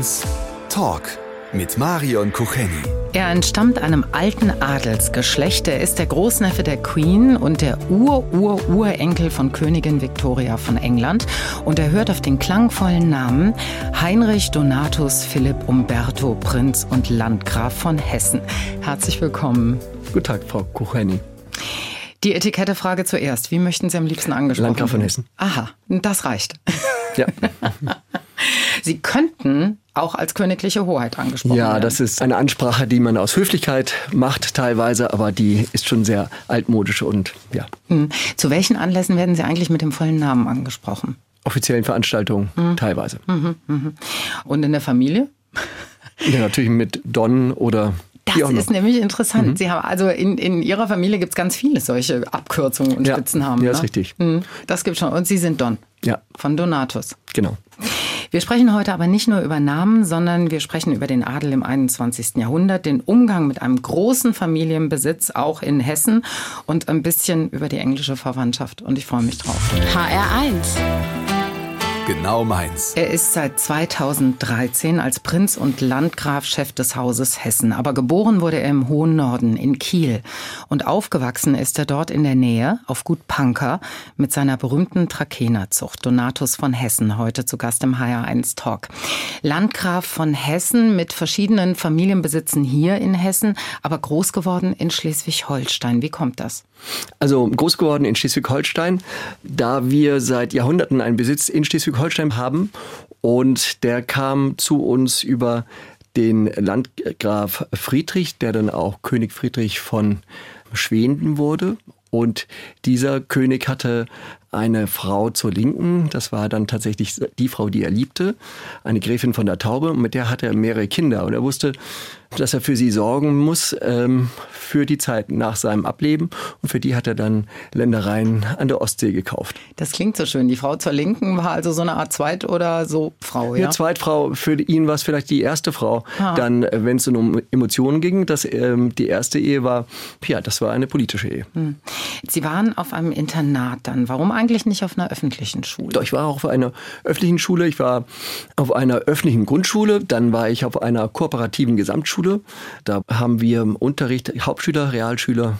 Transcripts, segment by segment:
1 Talk mit Marion Kucheni. Er entstammt einem alten Adelsgeschlecht. Er ist der Großneffe der Queen und der Ur-Ur-Urenkel von Königin Victoria von England. Und er hört auf den klangvollen Namen Heinrich Donatus Philipp Umberto, Prinz und Landgraf von Hessen. Herzlich willkommen. Guten Tag, Frau Kucheni. Die Etikettefrage zuerst. Wie möchten Sie am liebsten angesprochen werden? Landgraf von Hessen. Aha, das reicht. Ja. Sie könnten auch als königliche Hoheit angesprochen ja, werden. das ist eine Ansprache, die man aus Höflichkeit macht teilweise, aber die ist schon sehr altmodisch und ja. Hm. Zu welchen Anlässen werden Sie eigentlich mit dem vollen Namen angesprochen? Offiziellen Veranstaltungen teilweise. Und in der Familie? Ja, natürlich mit Don oder Das ist nämlich interessant. Sie haben also in, in Ihrer Familie gibt es ganz viele solche Abkürzungen und Ja, Spitzennamen. ja, ne? ist richtig. Hm, Das gibt schon. Und Sie sind Don Ja, von Donatus. genau. Wir sprechen heute aber nicht nur über Namen, sondern wir sprechen über den Adel im 21. Jahrhundert, den Umgang mit einem großen Familienbesitz, auch in Hessen, und ein bisschen über die englische Verwandtschaft. Und ich freue mich drauf. HR1. Genau meins. Er ist seit 2013 als Prinz und Landgraf Chef des Hauses Hessen. Aber geboren wurde er im hohen Norden, in Kiel. Und aufgewachsen ist er dort in der Nähe, auf Gut Panker, mit seiner berühmten Trakenerzucht. Donatus von Hessen, heute zu Gast im HR1 Talk. Landgraf von Hessen mit verschiedenen Familienbesitzen hier in Hessen, aber groß geworden in Schleswig-Holstein. Wie kommt das? Also groß geworden in Schleswig-Holstein, da wir seit Jahrhunderten einen Besitz in Schleswig-Holstein haben und der kam zu uns über den Landgraf Friedrich, der dann auch König Friedrich von Schweden wurde. Und dieser König hatte eine Frau zur Linken, das war dann tatsächlich die Frau, die er liebte, eine Gräfin von der Taube, und mit der hatte er mehrere Kinder. Und er wusste, dass er für sie sorgen muss ähm, für die Zeit nach seinem Ableben. Und für die hat er dann Ländereien an der Ostsee gekauft. Das klingt so schön. Die Frau zur Linken war also so eine Art Zweit- oder so Frau, ja? Eine Zweitfrau, für ihn war es vielleicht die erste Frau. Ah. Dann, äh, wenn es um Emotionen ging, das, ähm, die erste Ehe war, ja, das war eine politische Ehe. Sie waren auf einem Internat dann. Warum eigentlich nicht auf einer öffentlichen Schule? Doch, ich war auch auf einer öffentlichen Schule, ich war auf einer öffentlichen Grundschule, dann war ich auf einer kooperativen Gesamtschule. Da haben wir Unterricht, Hauptschüler, Realschüler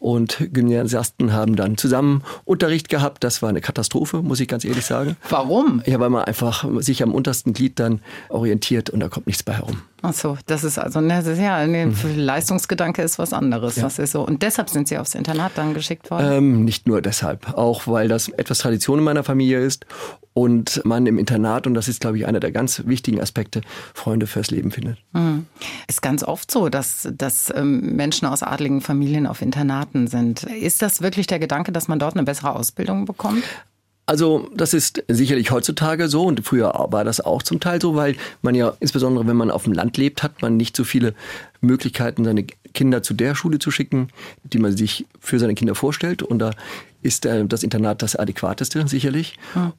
und Gymnasiasten haben dann zusammen Unterricht gehabt. Das war eine Katastrophe, muss ich ganz ehrlich sagen. Warum? Ja, weil man einfach sich am untersten Glied dann orientiert und da kommt nichts bei herum. Ach so, das ist also, ne, das ist ja, ne, Leistungsgedanke ist was anderes. Das ist so. Und deshalb sind Sie aufs Internat dann geschickt worden? Ähm, nicht nur deshalb, auch weil das etwas Tradition in meiner Familie ist und man im Internat, und das ist, glaube ich, einer der ganz wichtigen Aspekte, Freunde fürs Leben findet. Ist ganz oft so, dass, dass ähm, Menschen aus adligen Familien auf Internaten sind. Ist das wirklich der Gedanke, dass man dort eine bessere Ausbildung bekommt? Also das ist sicherlich heutzutage so und früher war das auch zum Teil so, weil man ja insbesondere, wenn man auf dem Land lebt, hat man nicht so viele Möglichkeiten, seine Kinder zu der Schule zu schicken, die man sich für seine Kinder vorstellt. Und da ist äh, das Internat das adäquateste sicherlich.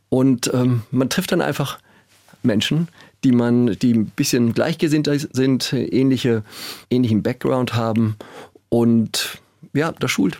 Und ähm, man trifft dann einfach Menschen, die man, die ein bisschen gleichgesinnt sind, ähnliche, ähnlichen Background haben und ja, das schult.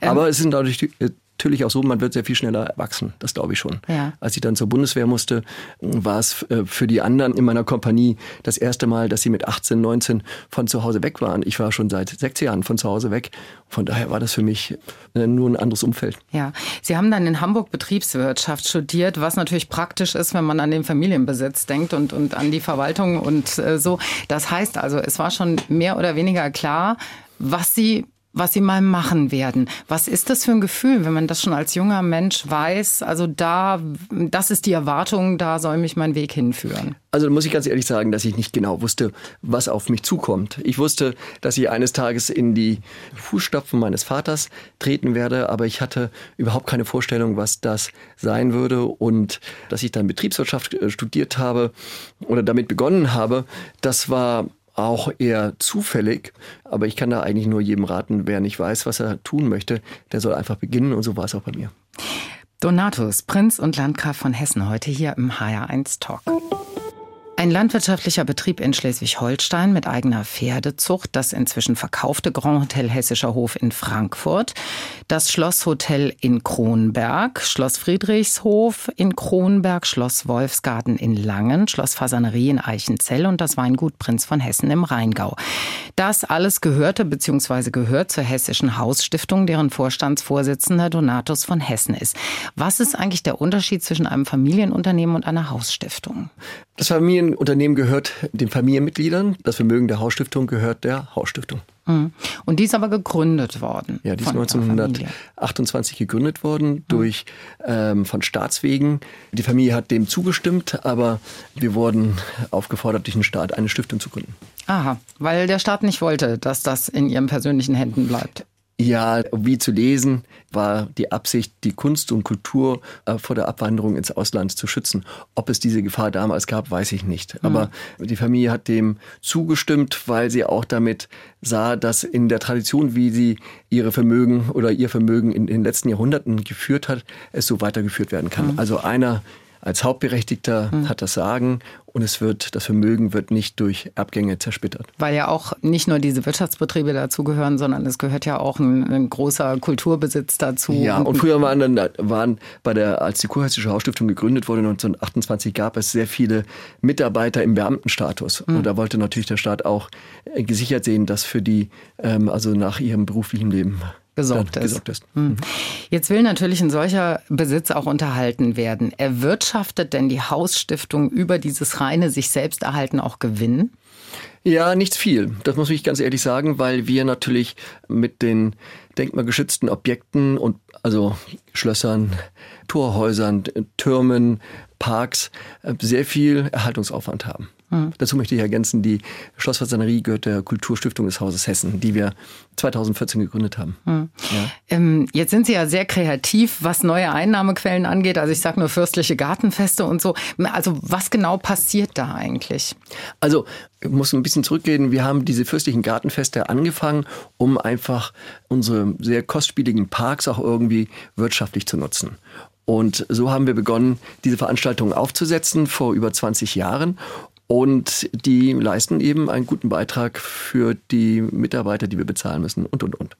Aber es sind dadurch äh, natürlich auch so, man wird sehr viel schneller erwachsen, das glaube ich schon. Ja. Als ich dann zur Bundeswehr musste, war es äh, für die anderen in meiner Kompanie das erste Mal, dass sie mit 18, 19 von zu Hause weg waren. Ich war schon seit sechs Jahren von zu Hause weg. Von daher war das für mich äh, nur ein anderes Umfeld. Ja, Sie haben dann in Hamburg Betriebswirtschaft studiert, was natürlich praktisch ist, wenn man an den Familienbesitz denkt und, und an die Verwaltung und äh, so. Das heißt also, es war schon mehr oder weniger klar, was Sie was sie mal machen werden. Was ist das für ein Gefühl, wenn man das schon als junger Mensch weiß? Also da, das ist die Erwartung, da soll mich mein Weg hinführen. Also muss ich ganz ehrlich sagen, dass ich nicht genau wusste, was auf mich zukommt. Ich wusste, dass ich eines Tages in die Fußstapfen meines Vaters treten werde, aber ich hatte überhaupt keine Vorstellung, was das sein würde. Und dass ich dann Betriebswirtschaft äh, studiert habe oder damit begonnen habe, das war auch eher zufällig, aber ich kann da eigentlich nur jedem raten, wer nicht weiß, was er tun möchte, der soll einfach beginnen und so war es auch bei mir. Donatus, Prinz und Landgraf von Hessen, heute hier im HR1 Talk. Ein landwirtschaftlicher Betrieb in Schleswig-Holstein mit eigener Pferdezucht, das inzwischen verkaufte Grand Hotel Hessischer Hof in Frankfurt, das Schlosshotel in Kronberg, Schloss Friedrichshof in Kronberg, Schloss Wolfsgarten in Langen, Schloss Fasanerie in Eichenzell und das Weingut Prinz von Hessen im Rheingau. Das alles gehörte bzw. gehört zur Hessischen Hausstiftung, deren Vorstandsvorsitzender Donatus von Hessen ist. Was ist eigentlich der Unterschied zwischen einem Familienunternehmen und einer Hausstiftung? Das Familienunternehmen gehört den Familienmitgliedern. Das Vermögen der Hausstiftung gehört der Hausstiftung. Mhm. Und die ist aber gegründet worden. Ja, die ist 1928 gegründet worden mhm. durch ähm, von Staatswegen. Die Familie hat dem zugestimmt, aber wir wurden aufgefordert, durch den Staat eine Stiftung zu gründen. Aha, weil der Staat nicht wollte, dass das in ihren persönlichen Händen bleibt. Ja, wie zu lesen, war die Absicht, die Kunst und Kultur äh, vor der Abwanderung ins Ausland zu schützen. Ob es diese Gefahr damals gab, weiß ich nicht. Mhm. Aber die Familie hat dem zugestimmt, weil sie auch damit sah, dass in der Tradition, wie sie ihre Vermögen oder ihr Vermögen in den letzten Jahrhunderten geführt hat, es so weitergeführt werden kann. Mhm. Also einer als Hauptberechtigter mhm. hat das Sagen und es wird, das Vermögen wird nicht durch Abgänge zersplittert. Weil ja auch nicht nur diese Wirtschaftsbetriebe dazugehören, sondern es gehört ja auch ein, ein großer Kulturbesitz dazu. Ja, und, und früher waren dann, waren bei der, als die Kurhessische Hausstiftung gegründet wurde, 1928 gab es sehr viele Mitarbeiter im Beamtenstatus. Mhm. Und da wollte natürlich der Staat auch gesichert sehen, dass für die, ähm, also nach ihrem beruflichen Leben gesorgt ist. Gesorgt ist. Hm. Jetzt will natürlich ein solcher Besitz auch unterhalten werden. Erwirtschaftet denn die Hausstiftung über dieses reine sich selbst erhalten auch Gewinn? Ja, nichts viel. Das muss ich ganz ehrlich sagen, weil wir natürlich mit den denkmalgeschützten Objekten und also Schlössern, Torhäusern, Türmen, Parks äh, sehr viel Erhaltungsaufwand haben. Mhm. Dazu möchte ich ergänzen, die Schlossfasanerie gehört der Kulturstiftung des Hauses Hessen, die wir 2014 gegründet haben. Mhm. Ja. Ähm, jetzt sind Sie ja sehr kreativ, was neue Einnahmequellen angeht. Also ich sage nur fürstliche Gartenfeste und so. Also was genau passiert da eigentlich? Also ich muss ein bisschen zurückgehen. Wir haben diese fürstlichen Gartenfeste angefangen, um einfach unsere sehr kostspieligen Parks auch irgendwie wirtschaftlich zu nutzen. Und so haben wir begonnen, diese Veranstaltungen aufzusetzen vor über 20 Jahren. Und die leisten eben einen guten Beitrag für die Mitarbeiter, die wir bezahlen müssen und, und, und.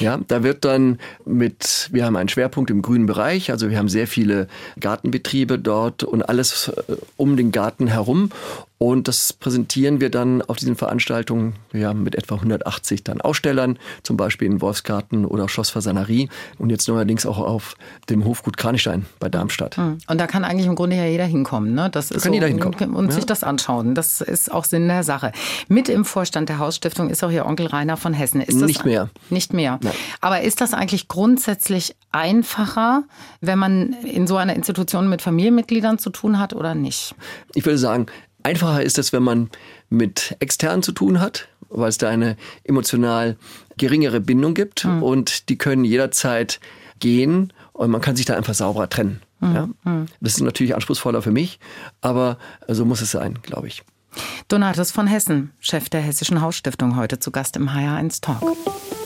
Ja, da wird dann mit, wir haben einen Schwerpunkt im grünen Bereich, also wir haben sehr viele Gartenbetriebe dort und alles äh, um den Garten herum. Und das präsentieren wir dann auf diesen Veranstaltungen ja, mit etwa 180 dann Ausstellern, zum Beispiel in Wolfsgarten oder Schloss Fasanerie und jetzt neuerdings auch auf dem Hofgut Kranichstein bei Darmstadt. Hm. Und da kann eigentlich im Grunde ja jeder hinkommen, ne? Das ist kann so, jeder hinkommen. Und ja. sich das anschauen. Das ist auch Sinn der Sache. Mit im Vorstand der Hausstiftung ist auch Ihr Onkel Rainer von Hessen. Ist nicht mehr. Nicht mehr. Nein. Aber ist das eigentlich grundsätzlich einfacher, wenn man in so einer Institution mit Familienmitgliedern zu tun hat oder nicht? Ich würde sagen, Einfacher ist es, wenn man mit externen zu tun hat, weil es da eine emotional geringere Bindung gibt mhm. und die können jederzeit gehen und man kann sich da einfach sauberer trennen. Mhm. Ja? Hm. Das ist natürlich anspruchsvoller für mich, aber so muss es sein, glaube ich. Donatus von Hessen, Chef der Hessischen Hausstiftung, heute zu Gast im HR1 Talk.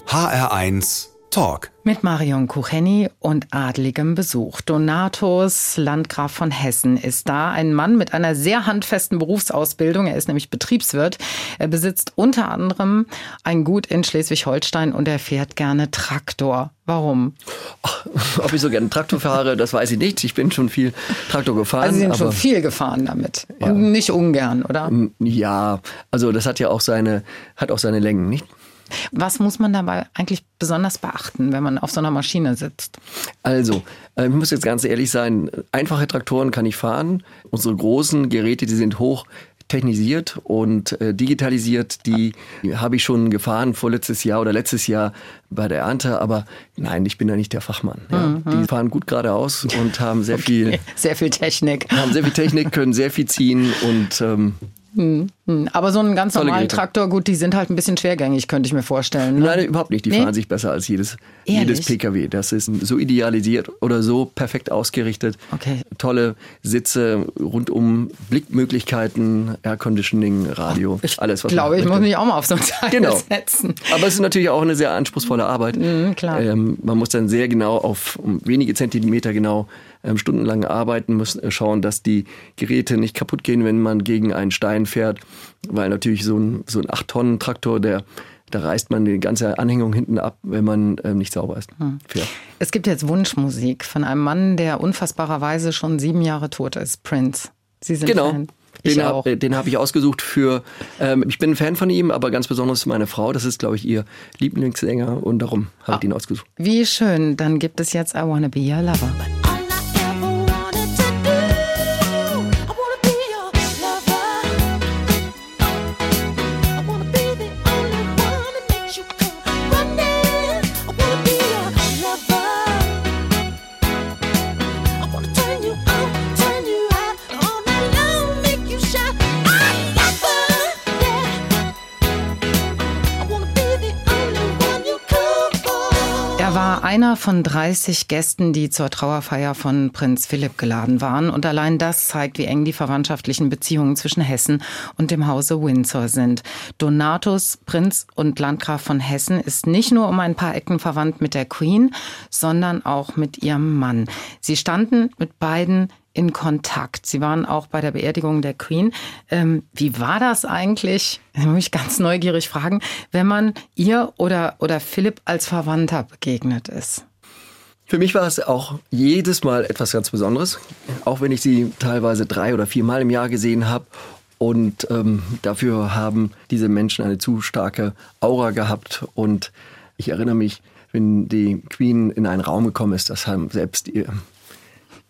HR1 Talk. Mit Marion Kucheni und adligem Besuch. Donatus, Landgraf von Hessen, ist da. Ein Mann mit einer sehr handfesten Berufsausbildung. Er ist nämlich Betriebswirt. Er besitzt unter anderem ein Gut in Schleswig-Holstein und er fährt gerne Traktor. Warum? Ob ich so gerne Traktor fahre, das weiß ich nicht. Ich bin schon viel Traktor gefahren. Also Sie sind schon viel gefahren damit. Ja. Nicht ungern, oder? Ja, also das hat ja auch seine, hat auch seine Längen, nicht? Was muss man dabei eigentlich besonders beachten, wenn man auf so einer Maschine sitzt? Also, äh, ich muss jetzt ganz ehrlich sein, einfache Traktoren kann ich fahren. Unsere großen Geräte, die sind hoch technisiert und äh, digitalisiert. Die habe ich schon gefahren vorletztes Jahr oder letztes Jahr bei der Ernte, aber nein, ich bin da nicht der Fachmann. Ja. Mhm. Die fahren gut geradeaus und haben sehr okay. viel sehr viel Technik. Haben sehr viel Technik, können sehr viel ziehen und ähm, hm, Hm, Aber so einen ganz Tolle normalen Geräte. Traktor, gut, die sind halt ein bisschen schwergängig, könnte ich mir vorstellen. Ne? Nein, überhaupt nicht. Die Nee? fahren sich besser als jedes, Ehrlich? jedes PKW. Das ist so idealisiert oder so perfekt ausgerichtet. Okay. Tolle Sitze, rundum Blickmöglichkeiten, Air Conditioning, Radio, alles was Ich glaube, ich muss mich auch mal auf so ein Teil Genau. setzen. Aber es ist natürlich auch eine sehr anspruchsvolle Arbeit. Mhm, klar. Ähm, man muss dann sehr genau auf um wenige Zentimeter genau ähm, stundenlang arbeiten, muss äh, schauen, dass die Geräte nicht kaputt gehen, wenn man gegen einen Stein fährt, weil natürlich so ein, so ein 8-Tonnen-Traktor, der da reißt man die ganze Anhängung hinten ab, wenn man ähm, nicht sauber ist. Hm. Es gibt jetzt Wunschmusik von einem Mann, der unfassbarerweise schon sieben Jahre tot ist, Prince. Sie sind Genau. Fan. Ich Den auch. habe hab ich ausgesucht für, ähm, ich bin ein Fan von ihm, aber ganz besonders meine Frau. Das ist, glaube ich, ihr Lieblingssänger und darum habe Ah. ich ihn ausgesucht. Wie schön, dann gibt es jetzt I Wanna Be Your Lover. Einer von 30 Gästen, die zur Trauerfeier von Prinz Philipp geladen waren. Und allein das zeigt, wie eng die verwandtschaftlichen Beziehungen zwischen Hessen und dem Hause Windsor sind. Donatus, Prinz und Landgraf von Hessen, ist nicht nur um ein paar Ecken verwandt mit der Queen, sondern auch mit ihrem Mann. Sie standen mit beiden in Kontakt. Sie waren auch bei der Beerdigung der Queen. Ähm, wie war das eigentlich? Ich muss mich ganz neugierig fragen, wenn man ihr oder, oder Philipp als Verwandter begegnet ist. Für mich war es auch jedes Mal etwas ganz Besonderes, auch wenn ich sie teilweise drei oder viermal im Jahr gesehen habe. Und ähm, dafür haben diese Menschen eine zu starke Aura gehabt. Und ich erinnere mich, wenn die Queen in einen Raum gekommen ist, das haben selbst ihr,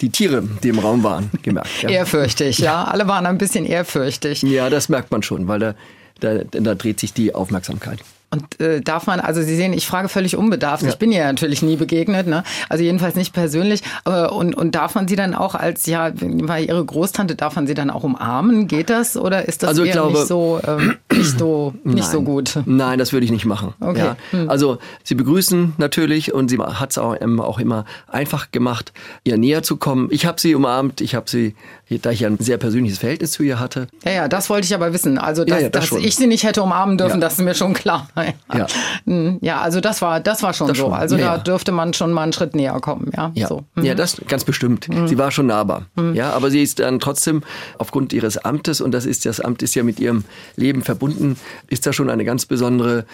die Tiere, die im Raum waren, gemerkt. Ja, Ehrfürchtig, ja. Alle waren ein bisschen ehrfürchtig. ja das merkt man schon, weil da, da, da dreht sich die Aufmerksamkeit. Und äh, darf man, also Sie sehen, ich frage völlig unbedarft. Ich bin ihr natürlich nie begegnet, ne? Also jedenfalls nicht persönlich. Äh, und, und darf man sie dann auch als, ja, weil ihre Großtante, darf man sie dann auch umarmen? Geht das? Oder ist das Also eher glaube- nicht so, ähm, nicht so, nicht so gut? Nein, das würde ich nicht machen. Okay. Hm. Ja. Also sie begrüßen natürlich und sie hat es auch, ähm, auch immer einfach gemacht, ihr näher zu kommen. Ich habe sie umarmt, ich habe sie, da ich ein sehr persönliches Verhältnis zu ihr hatte. Ja, ja, das wollte ich aber wissen. Also, dass, Ja, ja, das dass ich sie nicht hätte umarmen dürfen, Ja. das ist mir schon klar. Ja. Hm, ja also das war, das war schon Das so. schon. Also Ja, da ja. dürfte man schon mal einen Schritt näher kommen. Ja, Ja, so. Mhm. ja das ganz bestimmt. Sie war schon nahbar. Ja, aber sie ist dann trotzdem aufgrund ihres Amtes und das ist das Amt ist ja mit ihrem Leben verbunden, ist da schon eine ganz besondere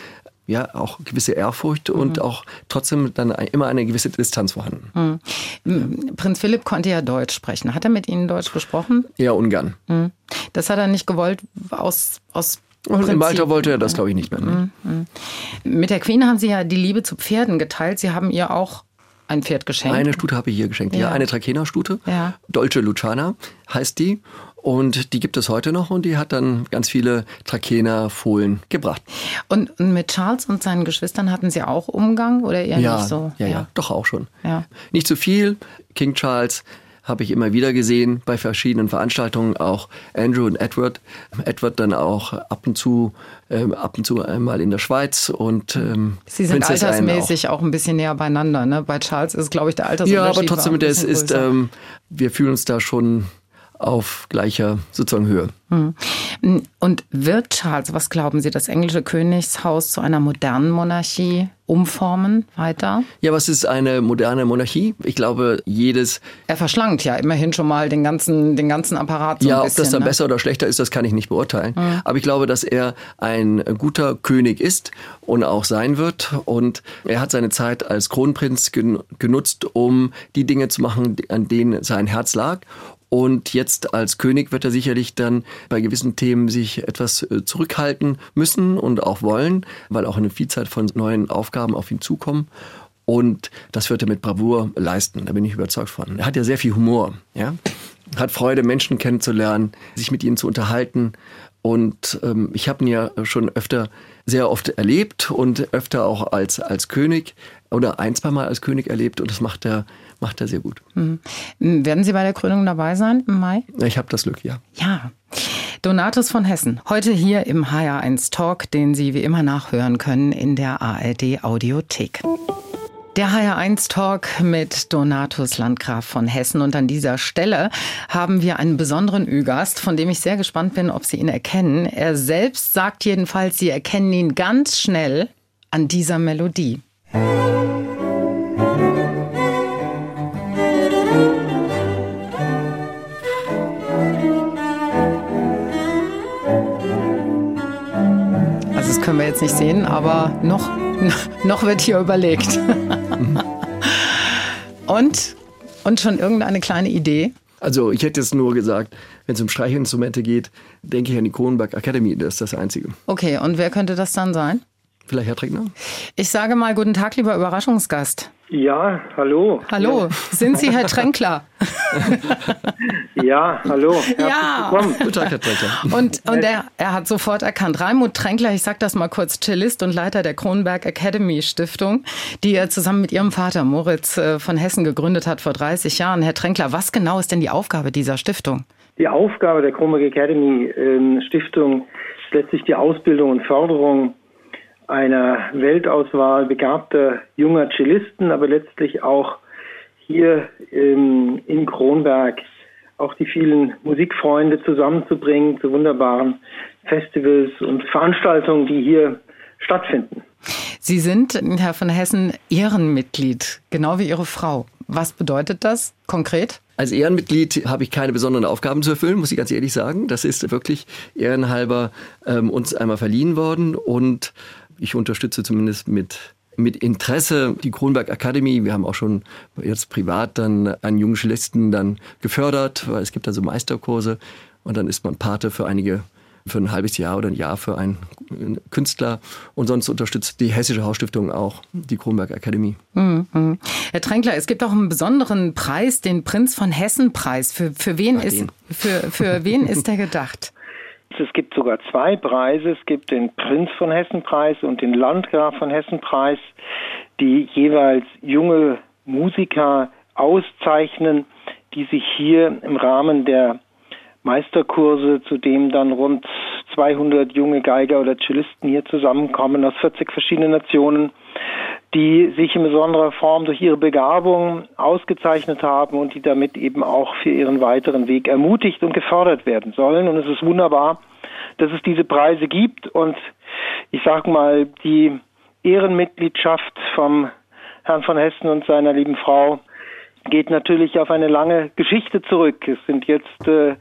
ja, auch gewisse Ehrfurcht Mhm. und auch trotzdem dann immer eine gewisse Distanz vorhanden. Prinz Philipp konnte ja Deutsch sprechen. Hat er mit Ihnen Deutsch gesprochen? Eher ungern. Das hat er nicht gewollt aus, aus Und Im. Alter wollte er das, glaube ich, nicht mehr. ne? Mit der Queen haben Sie ja die Liebe zu Pferden geteilt. Sie haben ihr auch ein Pferd geschenkt. Eine Stute habe ich hier geschenkt. Ja, Ja. eine Trakehner-Stute. Ja. Dolce Luciana heißt die. Und die gibt es heute noch und die hat dann ganz viele Trakehner-Fohlen gebracht. und, mit Charles und seinen Geschwistern hatten Sie auch Umgang oder eher Ja, nicht so? ja, ja, doch auch schon. Ja. Nicht zu viel. King Charles habe ich immer wieder gesehen bei verschiedenen Veranstaltungen, auch Andrew und Edward. Edward dann auch ab und zu, ähm, ab und zu einmal in der Schweiz und ähm, Sie sind Prinzess Anne altersmäßig auch. ein bisschen näher beieinander. Ne? Bei Charles ist, glaube ich, der auch. Altersunterschied Ja, aber trotzdem, bisschen ist, größer. ähm, wir fühlen uns da schon auf gleicher sozusagen Höhe. Und wird Charles, was glauben Sie, das englische Königshaus zu einer modernen Monarchie umformen weiter? Ja, was ist eine moderne Monarchie? Ich glaube, jedes, Er verschlankt ja immerhin schon mal den ganzen, den ganzen Apparat so ja, ein ob bisschen. das dann ne? besser oder schlechter ist, das kann ich nicht beurteilen. Aber ich glaube, dass er ein guter König ist und auch sein wird. Und er hat seine Zeit als Kronprinz gen genutzt, um die Dinge zu machen, an denen sein Herz lag. Und jetzt als König wird er sicherlich dann bei gewissen Themen sich etwas äh, zurückhalten müssen und auch wollen, weil auch eine Vielzahl von neuen Aufgaben auf ihn zukommen. Und das wird er mit Bravour leisten, da bin ich überzeugt von. Er hat ja sehr viel Humor, ja. Hat Freude, Menschen kennenzulernen, sich mit ihnen zu unterhalten. Und ähm, ich habe ihn ja schon öfter, sehr oft erlebt und öfter auch als, als König oder ein, zwei Mal als König erlebt und das macht er, macht er sehr gut. Werden Sie bei der Krönung dabei sein im Mai? Ich habe das Glück, ja. Ja. Donatus von Hessen, heute hier im HR1 Talk, den Sie wie immer nachhören können in der ARD Audiothek. Der HR1 Talk mit Donatus Landgraf von Hessen. Und an dieser Stelle haben wir einen besonderen Ü-Gast, von dem ich sehr gespannt bin, ob Sie ihn erkennen. Er selbst sagt jedenfalls, Sie erkennen ihn ganz schnell an dieser Melodie. Können wir jetzt nicht sehen, aber noch, noch wird hier überlegt. und, und schon irgendeine kleine Idee? Also ich hätte jetzt nur gesagt, wenn es um Streichinstrumente geht, denke ich an die Kronenberg Academy, das ist das Einzige. Okay, und wer könnte das dann sein? Vielleicht Herr Treckner? Ich sage mal guten Tag, lieber Überraschungsgast. Ja, hallo. Hallo, sind Sie Herr Tränkler? Ja, hallo. Herzlich Ja. willkommen. Guten Tag, Herr Treckner. Und, und er, er hat sofort erkannt. Raimund Tränkler, ich sage das mal kurz, Cellist und Leiter der Kronberg Academy Stiftung, die er zusammen mit Ihrem Vater Moritz äh, von Hessen gegründet hat vor 30 Jahren. Herr Tränkler, was genau ist denn die Aufgabe dieser Stiftung? Die Aufgabe der Kronberg Academy ähm, Stiftung ist letztlich die Ausbildung und Förderung einer Weltauswahl begabter junger Cellisten, aber letztlich auch hier ähm, in Kronberg auch die vielen Musikfreunde zusammenzubringen zu wunderbaren Festivals und Veranstaltungen, die hier stattfinden. Sie sind, Herr von Hessen, Ehrenmitglied, genau wie Ihre Frau. Was bedeutet das konkret? Als Ehrenmitglied habe ich keine besonderen Aufgaben zu erfüllen, muss ich ganz ehrlich sagen. Das ist wirklich ehrenhalber ähm, uns einmal verliehen worden und ich unterstütze zumindest mit mit Interesse die Kronberg Academy. Wir haben auch schon jetzt privat dann einen jungen Cellisten dann gefördert, weil es gibt also Meisterkurse und dann ist man Pate für einige für ein halbes Jahr oder ein Jahr für einen Künstler und sonst unterstützt die Hessische Hausstiftung auch die Kronberg Academy. Mhm. Herr Tränkler, es gibt auch einen besonderen Preis, den Prinz von Hessen Preis. Für, für, wen, Ach, ist, den. für, für wen ist der gedacht? Es gibt sogar zwei Preise. Es gibt den Prinz von Hessen Preis und den Landgraf von Hessen Preis, die jeweils junge Musiker auszeichnen, die sich hier im Rahmen der Meisterkurse, zu dem dann rund 200 junge Geiger oder Cellisten hier zusammenkommen aus 40 verschiedenen Nationen, die sich in besonderer Form durch ihre Begabung ausgezeichnet haben und die damit eben auch für ihren weiteren Weg ermutigt und gefördert werden sollen. Und es ist wunderbar, dass es diese Preise gibt und ich sage mal, die Ehrenmitgliedschaft vom Herrn von Hessen und seiner lieben Frau geht natürlich auf eine lange Geschichte zurück. Es sind jetzt äh,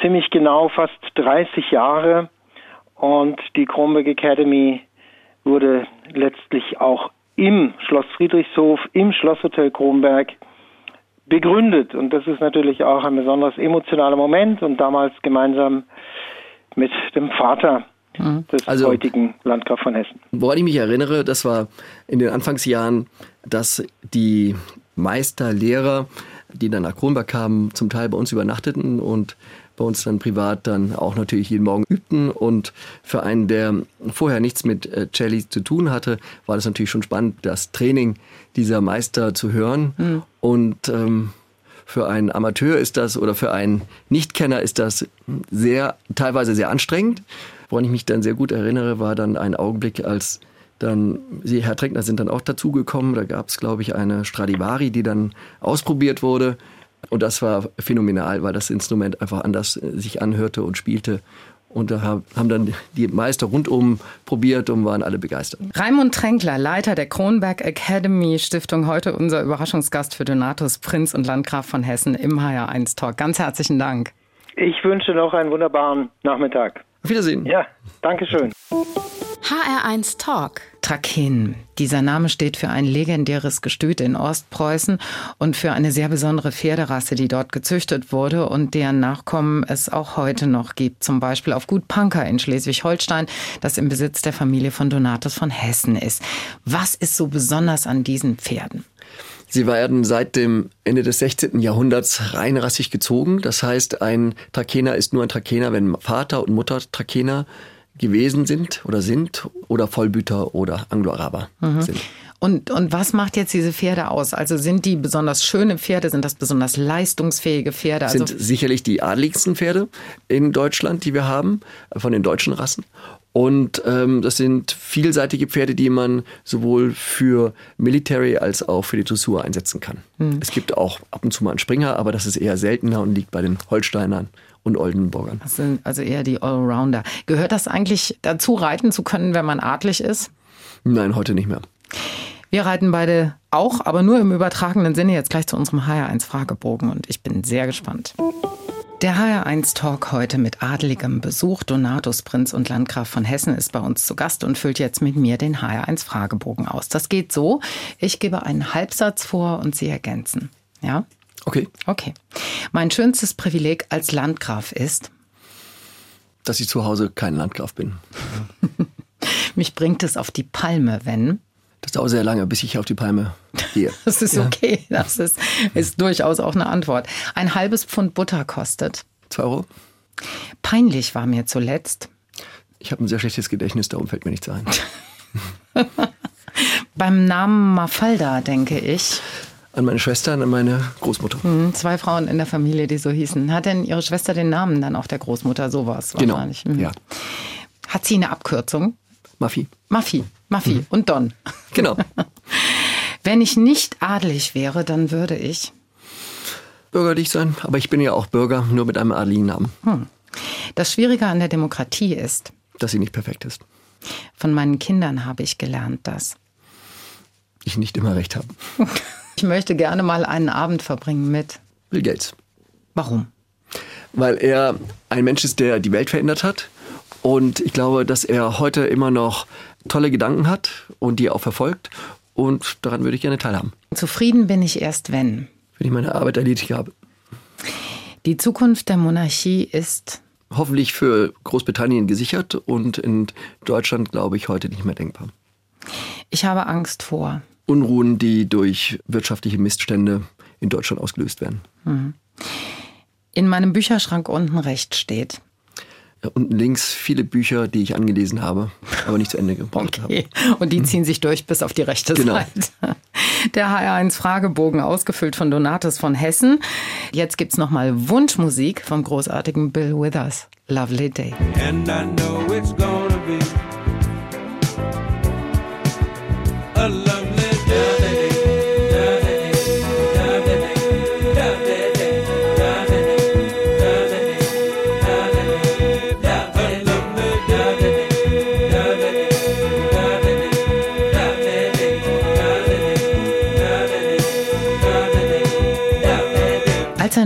ziemlich genau fast 30 Jahre und die Kronberg Academy wurde letztlich auch im Schloss Friedrichshof, im Schlosshotel Kronberg begründet. Und das ist natürlich auch ein besonders emotionaler Moment und damals gemeinsam mit dem Vater des Also- heutigen Landgraf von Hessen. Woran ich mich erinnere, das war in den Anfangsjahren, dass die Meisterlehrer, die dann nach Kronberg kamen, zum Teil bei uns übernachteten und bei uns dann privat dann auch natürlich jeden Morgen übten. Und für einen, der vorher nichts mit äh, Celli zu tun hatte, war das natürlich schon spannend, das Training dieser Meister zu hören. Und ähm, für einen Amateur ist das oder für einen Nichtkenner ist das sehr, teilweise sehr anstrengend. Woran ich mich dann sehr gut erinnere, war dann ein Augenblick, als dann, Sie, Herr Treckner, sind dann auch dazugekommen. Da gab es, glaube ich, eine Stradivari, die dann ausprobiert wurde. Und das war phänomenal, weil das Instrument einfach anders äh, sich anhörte und spielte. Und da hab- haben dann die Meister rundum probiert und waren alle begeistert. Raimund Tränkler, Leiter der Kronberg Academy Stiftung, heute unser Überraschungsgast für Donatus Prinz und Landgraf von Hessen im HR1 Talk. Ganz herzlichen Dank. Ich wünsche noch einen wunderbaren Nachmittag. Auf Wiedersehen. Ja, Dankeschön. HR1 Talk. Trakin. Dieser Name steht für ein legendäres Gestüt in Ostpreußen und für eine sehr besondere Pferderasse, die dort gezüchtet wurde und deren Nachkommen es auch heute noch gibt. Zum Beispiel auf Gut Panker in Schleswig-Holstein, das im Besitz der Familie von Donatus von Hessen ist. Was ist so besonders an diesen Pferden? Sie werden seit dem Ende des 16. Jahrhunderts reinrassig gezogen. Das heißt, ein Trakener ist nur ein Trakener, wenn Vater und Mutter Trakener gewesen sind oder sind oder Vollblüter oder Anglo-Araber sind. Und, und was macht jetzt diese Pferde aus? Also sind die besonders schöne Pferde? Sind das besonders leistungsfähige Pferde? Also sind sicherlich die adligsten Pferde in Deutschland, die wir haben, von den deutschen Rassen. Und ähm, das sind vielseitige Pferde, die man sowohl für Military als auch für die Dressur einsetzen kann. Es gibt auch ab und zu mal einen Springer, aber das ist eher seltener und liegt bei den Holsteinern und Oldenburgern. das sind also eher die Allrounder. Gehört das eigentlich dazu, reiten zu können, wenn man adlig ist? Nein, heute nicht mehr. Wir reiten beide auch, aber nur im übertragenen Sinne jetzt gleich zu unserem HR1-Fragebogen und ich bin sehr gespannt. Der HR1-Talk heute mit adeligem Besuch. Donatus, Prinz und Landgraf von Hessen, ist bei uns zu Gast und füllt jetzt mit mir den HR1-Fragebogen aus. Das geht so, ich gebe einen Halbsatz vor und Sie ergänzen. Ja? Okay, Okay. Mein schönstes Privileg als Landgraf ist, dass ich zu Hause kein Landgraf bin. mich bringt es auf die Palme, wenn... Das dauert sehr lange, bis ich auf die Palme gehe. Das ist okay, das ist, ist durchaus auch eine Antwort. Ein halbes Pfund Butter kostet. Zwei Euro. Peinlich war mir zuletzt. Ich habe ein sehr schlechtes Gedächtnis, darum fällt mir nichts ein. Beim Namen Mafalda denke ich. An meine Schwester und an meine Großmutter. Hm, Zwei Frauen in der Familie, die so hießen. Hat denn Ihre Schwester den Namen dann auch der Großmutter? Sowas Genau. wahrscheinlich. Mhm. Ja. Hat sie eine Abkürzung? Maffi. Maffi. Maffi Mhm. und Don. Genau. Wenn ich nicht adelig wäre, dann würde ich. Bürgerlich sein, aber ich bin ja auch Bürger, nur mit einem adligen Namen. Das Schwierige an der Demokratie ist, Dass sie nicht perfekt ist. von meinen Kindern habe ich gelernt, dass Ich nicht immer recht habe. ich möchte gerne mal einen Abend verbringen mit. Bill Gates. Warum? Weil er ein Mensch ist, der die Welt verändert hat. Und ich glaube, dass er heute immer noch tolle Gedanken hat und die auch verfolgt. Und daran würde ich gerne teilhaben, Zufrieden bin ich erst, wenn. wenn ich meine Arbeit erledigt habe. Die Zukunft der Monarchie ist. Hoffentlich für Großbritannien gesichert und in Deutschland, glaube ich, heute nicht mehr denkbar. Ich habe Angst vor. Unruhen, die durch wirtschaftliche Missstände in Deutschland ausgelöst werden. In meinem Bücherschrank unten rechts steht. Unten links viele Bücher, die ich angelesen habe, aber nicht zu Ende gebracht habe. Okay. Und die ziehen sich durch bis auf die rechte Genau. Seite. Der HR1-Fragebogen, ausgefüllt von Donatus von Hessen. Jetzt gibt's nochmal Wunschmusik vom großartigen Bill Withers. Lovely Day. and I know it's gonna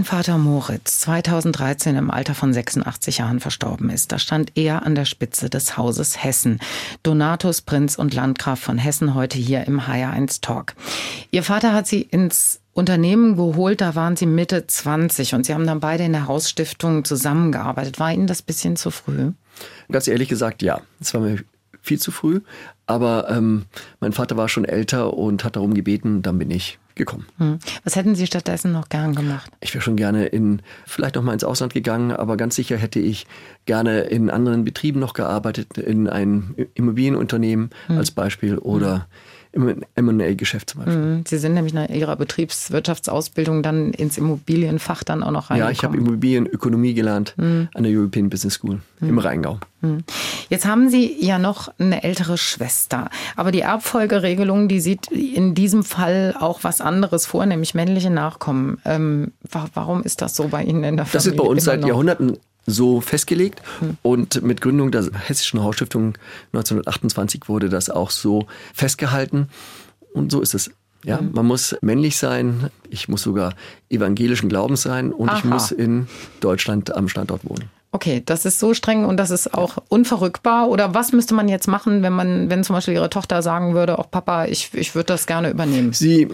Sein Vater Moritz 2013 im Alter von 86 Jahren verstorben ist, da stand er an der Spitze des Hauses Hessen. Donatus, Prinz und Landgraf von Hessen heute hier im HR1 Talk. Ihr Vater hat sie ins Unternehmen geholt, da waren sie Mitte 20 und sie haben dann beide in der Hausstiftung zusammengearbeitet. War Ihnen das bisschen zu früh? Ganz ehrlich gesagt, ja. Es war mir viel zu früh. Aber ähm, mein Vater war schon älter und hat darum gebeten, dann bin ich gekommen. Hm. Was hätten Sie stattdessen noch gern gemacht? Ich wäre schon gerne in, vielleicht noch mal ins Ausland gegangen, aber ganz sicher hätte ich gerne in anderen Betrieben noch gearbeitet, in einem Immobilienunternehmen als Beispiel oder im M&A-Geschäft zum Beispiel. Hm, Sie sind nämlich nach Ihrer Betriebswirtschaftsausbildung dann ins Immobilienfach dann auch noch Ja, reingekommen. ich habe Immobilienökonomie gelernt an der European Business School im Rheingau. Jetzt haben Sie ja noch eine ältere Schwester. Aber die Erbfolgeregelung, die sieht in diesem Fall auch was anderes vor, nämlich männliche Nachkommen. Ähm, wa warum ist das so bei Ihnen in der Familie? Das ist bei uns seit noch? Jahrhunderten so festgelegt und mit Gründung der Hessischen Hausstiftung 1928 wurde das auch so festgehalten und so ist es. Ja, man muss männlich sein, ich muss sogar evangelischen Glaubens sein und ich Aha. muss in Deutschland am Standort wohnen. Okay, das ist so streng und das ist auch unverrückbar. Oder was müsste man jetzt machen, wenn man, wenn zum Beispiel Ihre Tochter sagen würde, auch Papa, ich, ich würde das gerne übernehmen? Sie,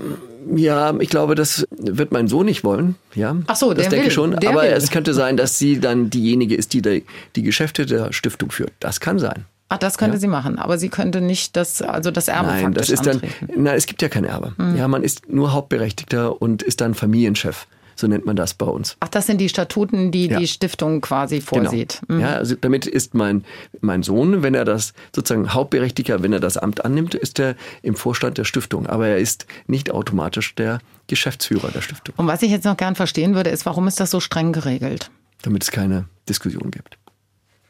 ja, ich glaube, das wird mein Sohn nicht wollen. Ja, Ach so, das der denke will, ich schon. Aber will. es könnte sein, dass sie dann diejenige ist, die die, die Geschäfte der Stiftung führt. Das kann sein. Ach, das könnte Ja. sie machen, aber sie könnte nicht das, also das Erbe Nein, das ist dann, antreten. Hm. nein, es gibt ja kein Erbe. Ja, man ist nur Hauptberechtigter und ist dann Familienchef So nennt man das bei uns. Ach, das sind die Statuten, die Ja. die Stiftung quasi vorsieht. Mhm. Ja, also damit ist mein, mein Sohn, wenn er das sozusagen Hauptberechtigter, wenn er das Amt annimmt, ist er im Vorstand der Stiftung. Aber er ist nicht automatisch der Geschäftsführer der Stiftung, Und was ich jetzt noch gern verstehen würde, ist, warum ist das so streng geregelt? damit es keine Diskussion gibt.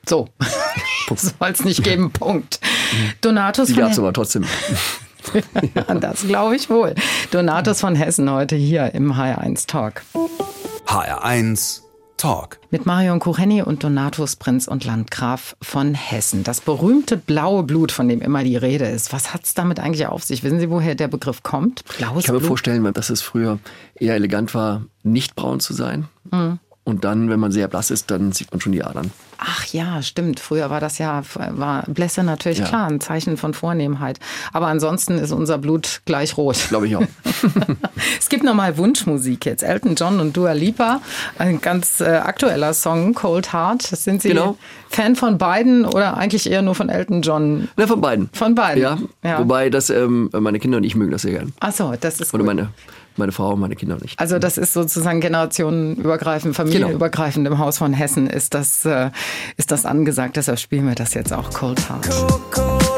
So, soll es nicht geben, Punkt. Donatus Die gab es aber trotzdem. Ja, das glaube ich wohl. Donatus von Hessen heute hier im HR1 Talk. HR1 Talk. Mit Marion Kucheni und Donatus Prinz und Landgraf von Hessen. Das berühmte blaue Blut, von dem immer die Rede ist. Was hat es damit eigentlich auf sich? Wissen Sie, woher der Begriff kommt? Blaues Ich kann mir Blut? vorstellen, dass es früher eher elegant war, nicht braun zu sein. Mhm. Und dann, wenn man sehr blass ist, dann sieht man schon die Adern. Ach ja, stimmt. Früher war das ja, war Blässe natürlich Ja. klar, ein Zeichen von Vornehmheit. Aber ansonsten ist unser Blut gleich rot. Glaube ich auch. Es gibt nochmal Wunschmusik jetzt. Elton John und Dua Lipa. Ein ganz äh, aktueller Song, Cold Heart. Sind Sie Genau. Fan von beiden oder eigentlich eher nur von Elton John? Na, von beiden. Von beiden. Ja, Ja. wobei das ähm, meine Kinder und ich mögen das sehr gern. Achso, das ist Oder gut. meine, meine Frau und meine Kinder nicht. Also das ist sozusagen generationenübergreifend, familienübergreifend im Haus von Hessen ist das, äh, ist das angesagt. Deshalb spielen wir das jetzt auch Cold Heart. cold, cold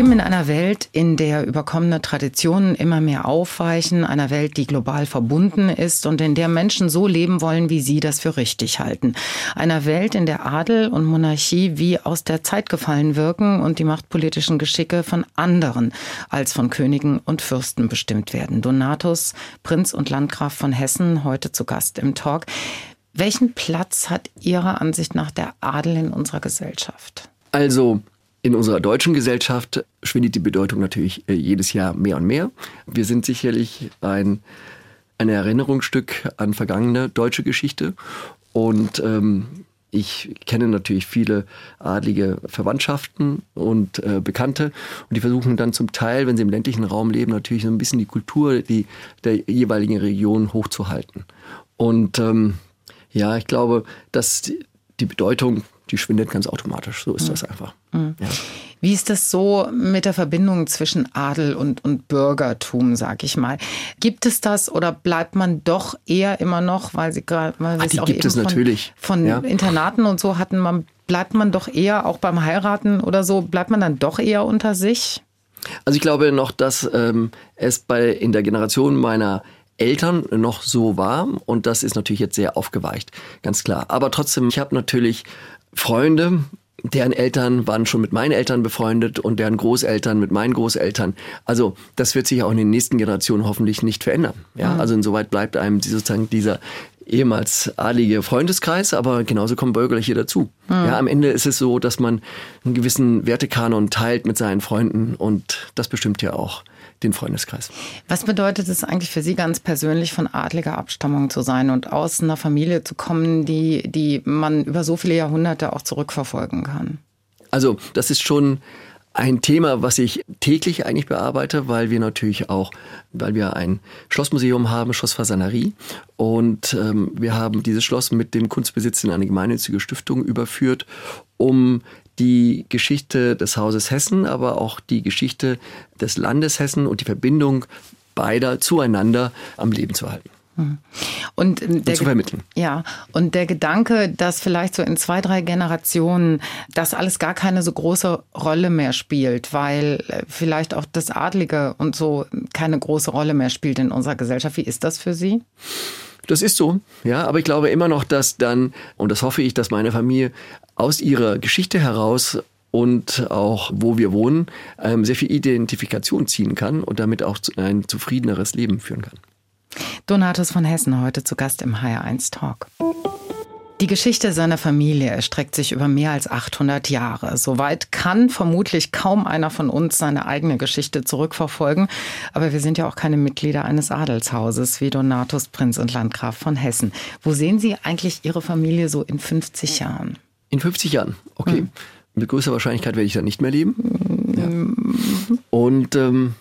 leben in einer Welt, in der überkommene Traditionen immer mehr aufweichen, einer Welt, die global verbunden ist und in der Menschen so leben wollen, wie sie das für richtig halten. Einer Welt, in der Adel und Monarchie wie aus der Zeit gefallen wirken und die machtpolitischen Geschicke von anderen als von Königen und Fürsten bestimmt werden. Donatus, Prinz und Landgraf von Hessen, heute zu Gast im Talk. Welchen Platz hat Ihrer Ansicht nach der Adel in unserer Gesellschaft? Also in unserer deutschen Gesellschaft schwindet die Bedeutung natürlich äh, jedes Jahr mehr und mehr. Wir sind sicherlich ein, ein Erinnerungsstück an vergangene deutsche Geschichte und ähm, ich kenne natürlich viele adlige Verwandtschaften und äh, Bekannte und die versuchen dann zum Teil, wenn sie im ländlichen Raum leben, natürlich so ein bisschen die Kultur die, der jeweiligen Region hochzuhalten. Und ähm, ja, ich glaube, dass die, Bedeutung, die schwindet ganz automatisch. So ist das einfach. Ja. Wie ist das so mit der Verbindung zwischen Adel und, und Bürgertum, sag ich mal? Gibt es das oder bleibt man doch eher immer noch, weil Sie gerade, weil es die auch gibt eben es von, natürlich. von Ja. Internaten und so hatten, man bleibt man doch eher auch beim Heiraten oder so, bleibt man dann doch eher unter sich? Also ich glaube noch, dass ähm, es bei in der Generation meiner Eltern noch so war und das ist natürlich jetzt sehr aufgeweicht, ganz klar. Aber trotzdem, ich habe natürlich Freunde, deren Eltern waren schon mit meinen Eltern befreundet und deren Großeltern mit meinen Großeltern. Also das wird sich auch in den nächsten Generationen hoffentlich nicht verändern. Ja, also insoweit bleibt einem sozusagen dieser ehemals adlige Freundeskreis, aber genauso kommen Bürgerliche dazu. Ja, am Ende ist es so, dass man einen gewissen Wertekanon teilt mit seinen Freunden und das bestimmt ja auch den Freundeskreis. Was bedeutet es eigentlich für Sie ganz persönlich, von adliger Abstammung zu sein und aus einer Familie zu kommen, die, die man über so viele Jahrhunderte auch zurückverfolgen kann? Also das ist schon ein Thema, was ich täglich eigentlich bearbeite, weil wir natürlich auch, weil wir ein Schlossmuseum haben, Schloss Fasanerie. Und ähm, wir haben dieses Schloss mit dem Kunstbesitz in eine gemeinnützige Stiftung überführt, um die Geschichte des Hauses Hessen, aber auch die Geschichte des Landes Hessen und die Verbindung beider zueinander am Leben zu halten. Und, ähm, der zu vermitteln. Ja, und der Gedanke, dass vielleicht so in zwei, drei Generationen das alles gar keine so große Rolle mehr spielt, weil äh, vielleicht auch das Adlige und so keine große Rolle mehr spielt in unserer Gesellschaft. Wie ist das für Sie? Das ist so, ja, aber ich glaube immer noch, dass dann, und das hoffe ich, dass meine Familie aus ihrer Geschichte heraus und auch wo wir wohnen, ähm, sehr viel Identifikation ziehen kann und damit auch ein zufriedeneres Leben führen kann. Donatus von Hessen heute zu Gast im HR1 Talk. Die Geschichte seiner Familie erstreckt sich über mehr als 800 Jahre. Soweit kann vermutlich kaum einer von uns seine eigene Geschichte zurückverfolgen. Aber wir sind ja auch keine Mitglieder eines Adelshauses wie Donatus Prinz und Landgraf von Hessen. Wo sehen Sie eigentlich Ihre Familie so in 50 Jahren? In 50 Jahren, okay. Mit größerer Wahrscheinlichkeit werde ich dann nicht mehr leben. Ja. Und ähm,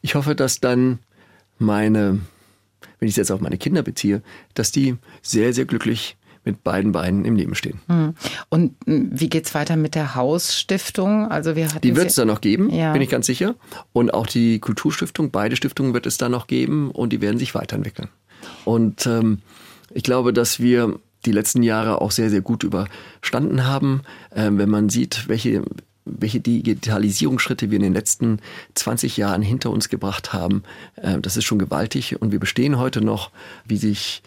ich hoffe, dass dann meine, wenn ich es jetzt auf meine Kinder beziehe, dass die sehr, sehr glücklich mit beiden Beinen im Leben stehen. Und m, wie geht's weiter mit der Hausstiftung? Also wir hatten Die wird es dann noch geben, Ja. bin ich ganz sicher. Und auch die Kulturstiftung, beide Stiftungen wird es dann noch geben und die werden sich weiterentwickeln. Und ähm, ich glaube, dass wir die letzten Jahre auch sehr, sehr gut überstanden haben. Ähm, wenn man sieht, welche, welche Digitalisierungsschritte wir in den letzten 20 Jahren hinter uns gebracht haben, äh, das ist schon gewaltig. Und wir bestehen heute noch, wie sich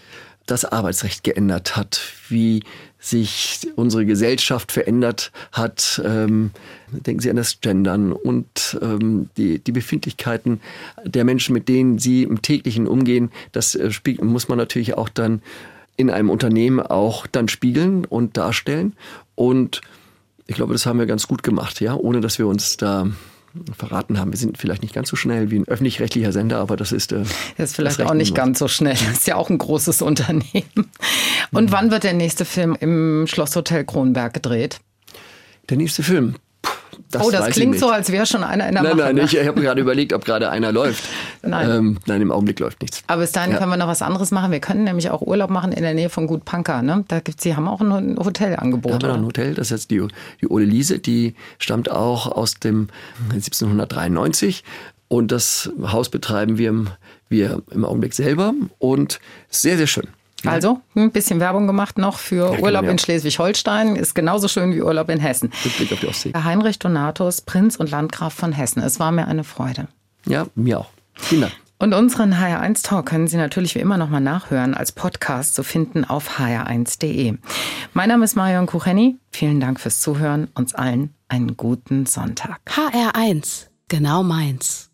das Arbeitsrecht geändert hat, wie sich unsere Gesellschaft verändert hat. Ähm, denken Sie an das Gendern und ähm, die, die Befindlichkeiten der Menschen, mit denen Sie im täglichen umgehen. Das äh, muss man natürlich auch dann in einem Unternehmen auch dann spiegeln und darstellen. Und ich glaube, das haben wir ganz gut gemacht, ja, ohne dass wir uns da verraten haben. Wir sind vielleicht nicht ganz so schnell wie ein öffentlich-rechtlicher Sender, aber das ist äh, Das ist vielleicht das auch nicht ganz so schnell. Das ist ja auch ein großes Unternehmen. Und wann wird der nächste Film im Schlosshotel Kronberg gedreht? Der nächste Film. Das oh, das ich klingt so, als wäre schon einer in der Nein, Mache. nein, ne? ich habe gerade überlegt, ob gerade einer läuft. Nein. Ähm, nein, im Augenblick läuft nichts. Aber bis dahin Ja. können wir noch was anderes machen. Wir können nämlich auch Urlaub machen in der Nähe von Gut Panka. Ne? Da gibt's, Sie haben auch ein Hotelangebot. Da haben wir noch ein? Hotel, das ist die, die Ole Liese, die stammt auch aus dem 1793 und das Haus betreiben wir, wir im Augenblick selber und sehr, sehr schön. Also, ein bisschen Werbung gemacht noch für kann Urlaub man ja. in Schleswig-Holstein. Ist genauso schön wie Urlaub in Hessen. Mit Blick auf die Ostsee. Herr Heinrich Donatus, Prinz und Landgraf von Hessen. Es war mir eine Freude. Ja, mir auch. Vielen Dank. Und unseren HR1 Talk können Sie natürlich wie immer nochmal nachhören, als Podcast zu finden auf hr1.de. Mein Name ist Marion Kucheni. Vielen Dank fürs Zuhören. Uns allen einen guten Sonntag. HR1, genau meins.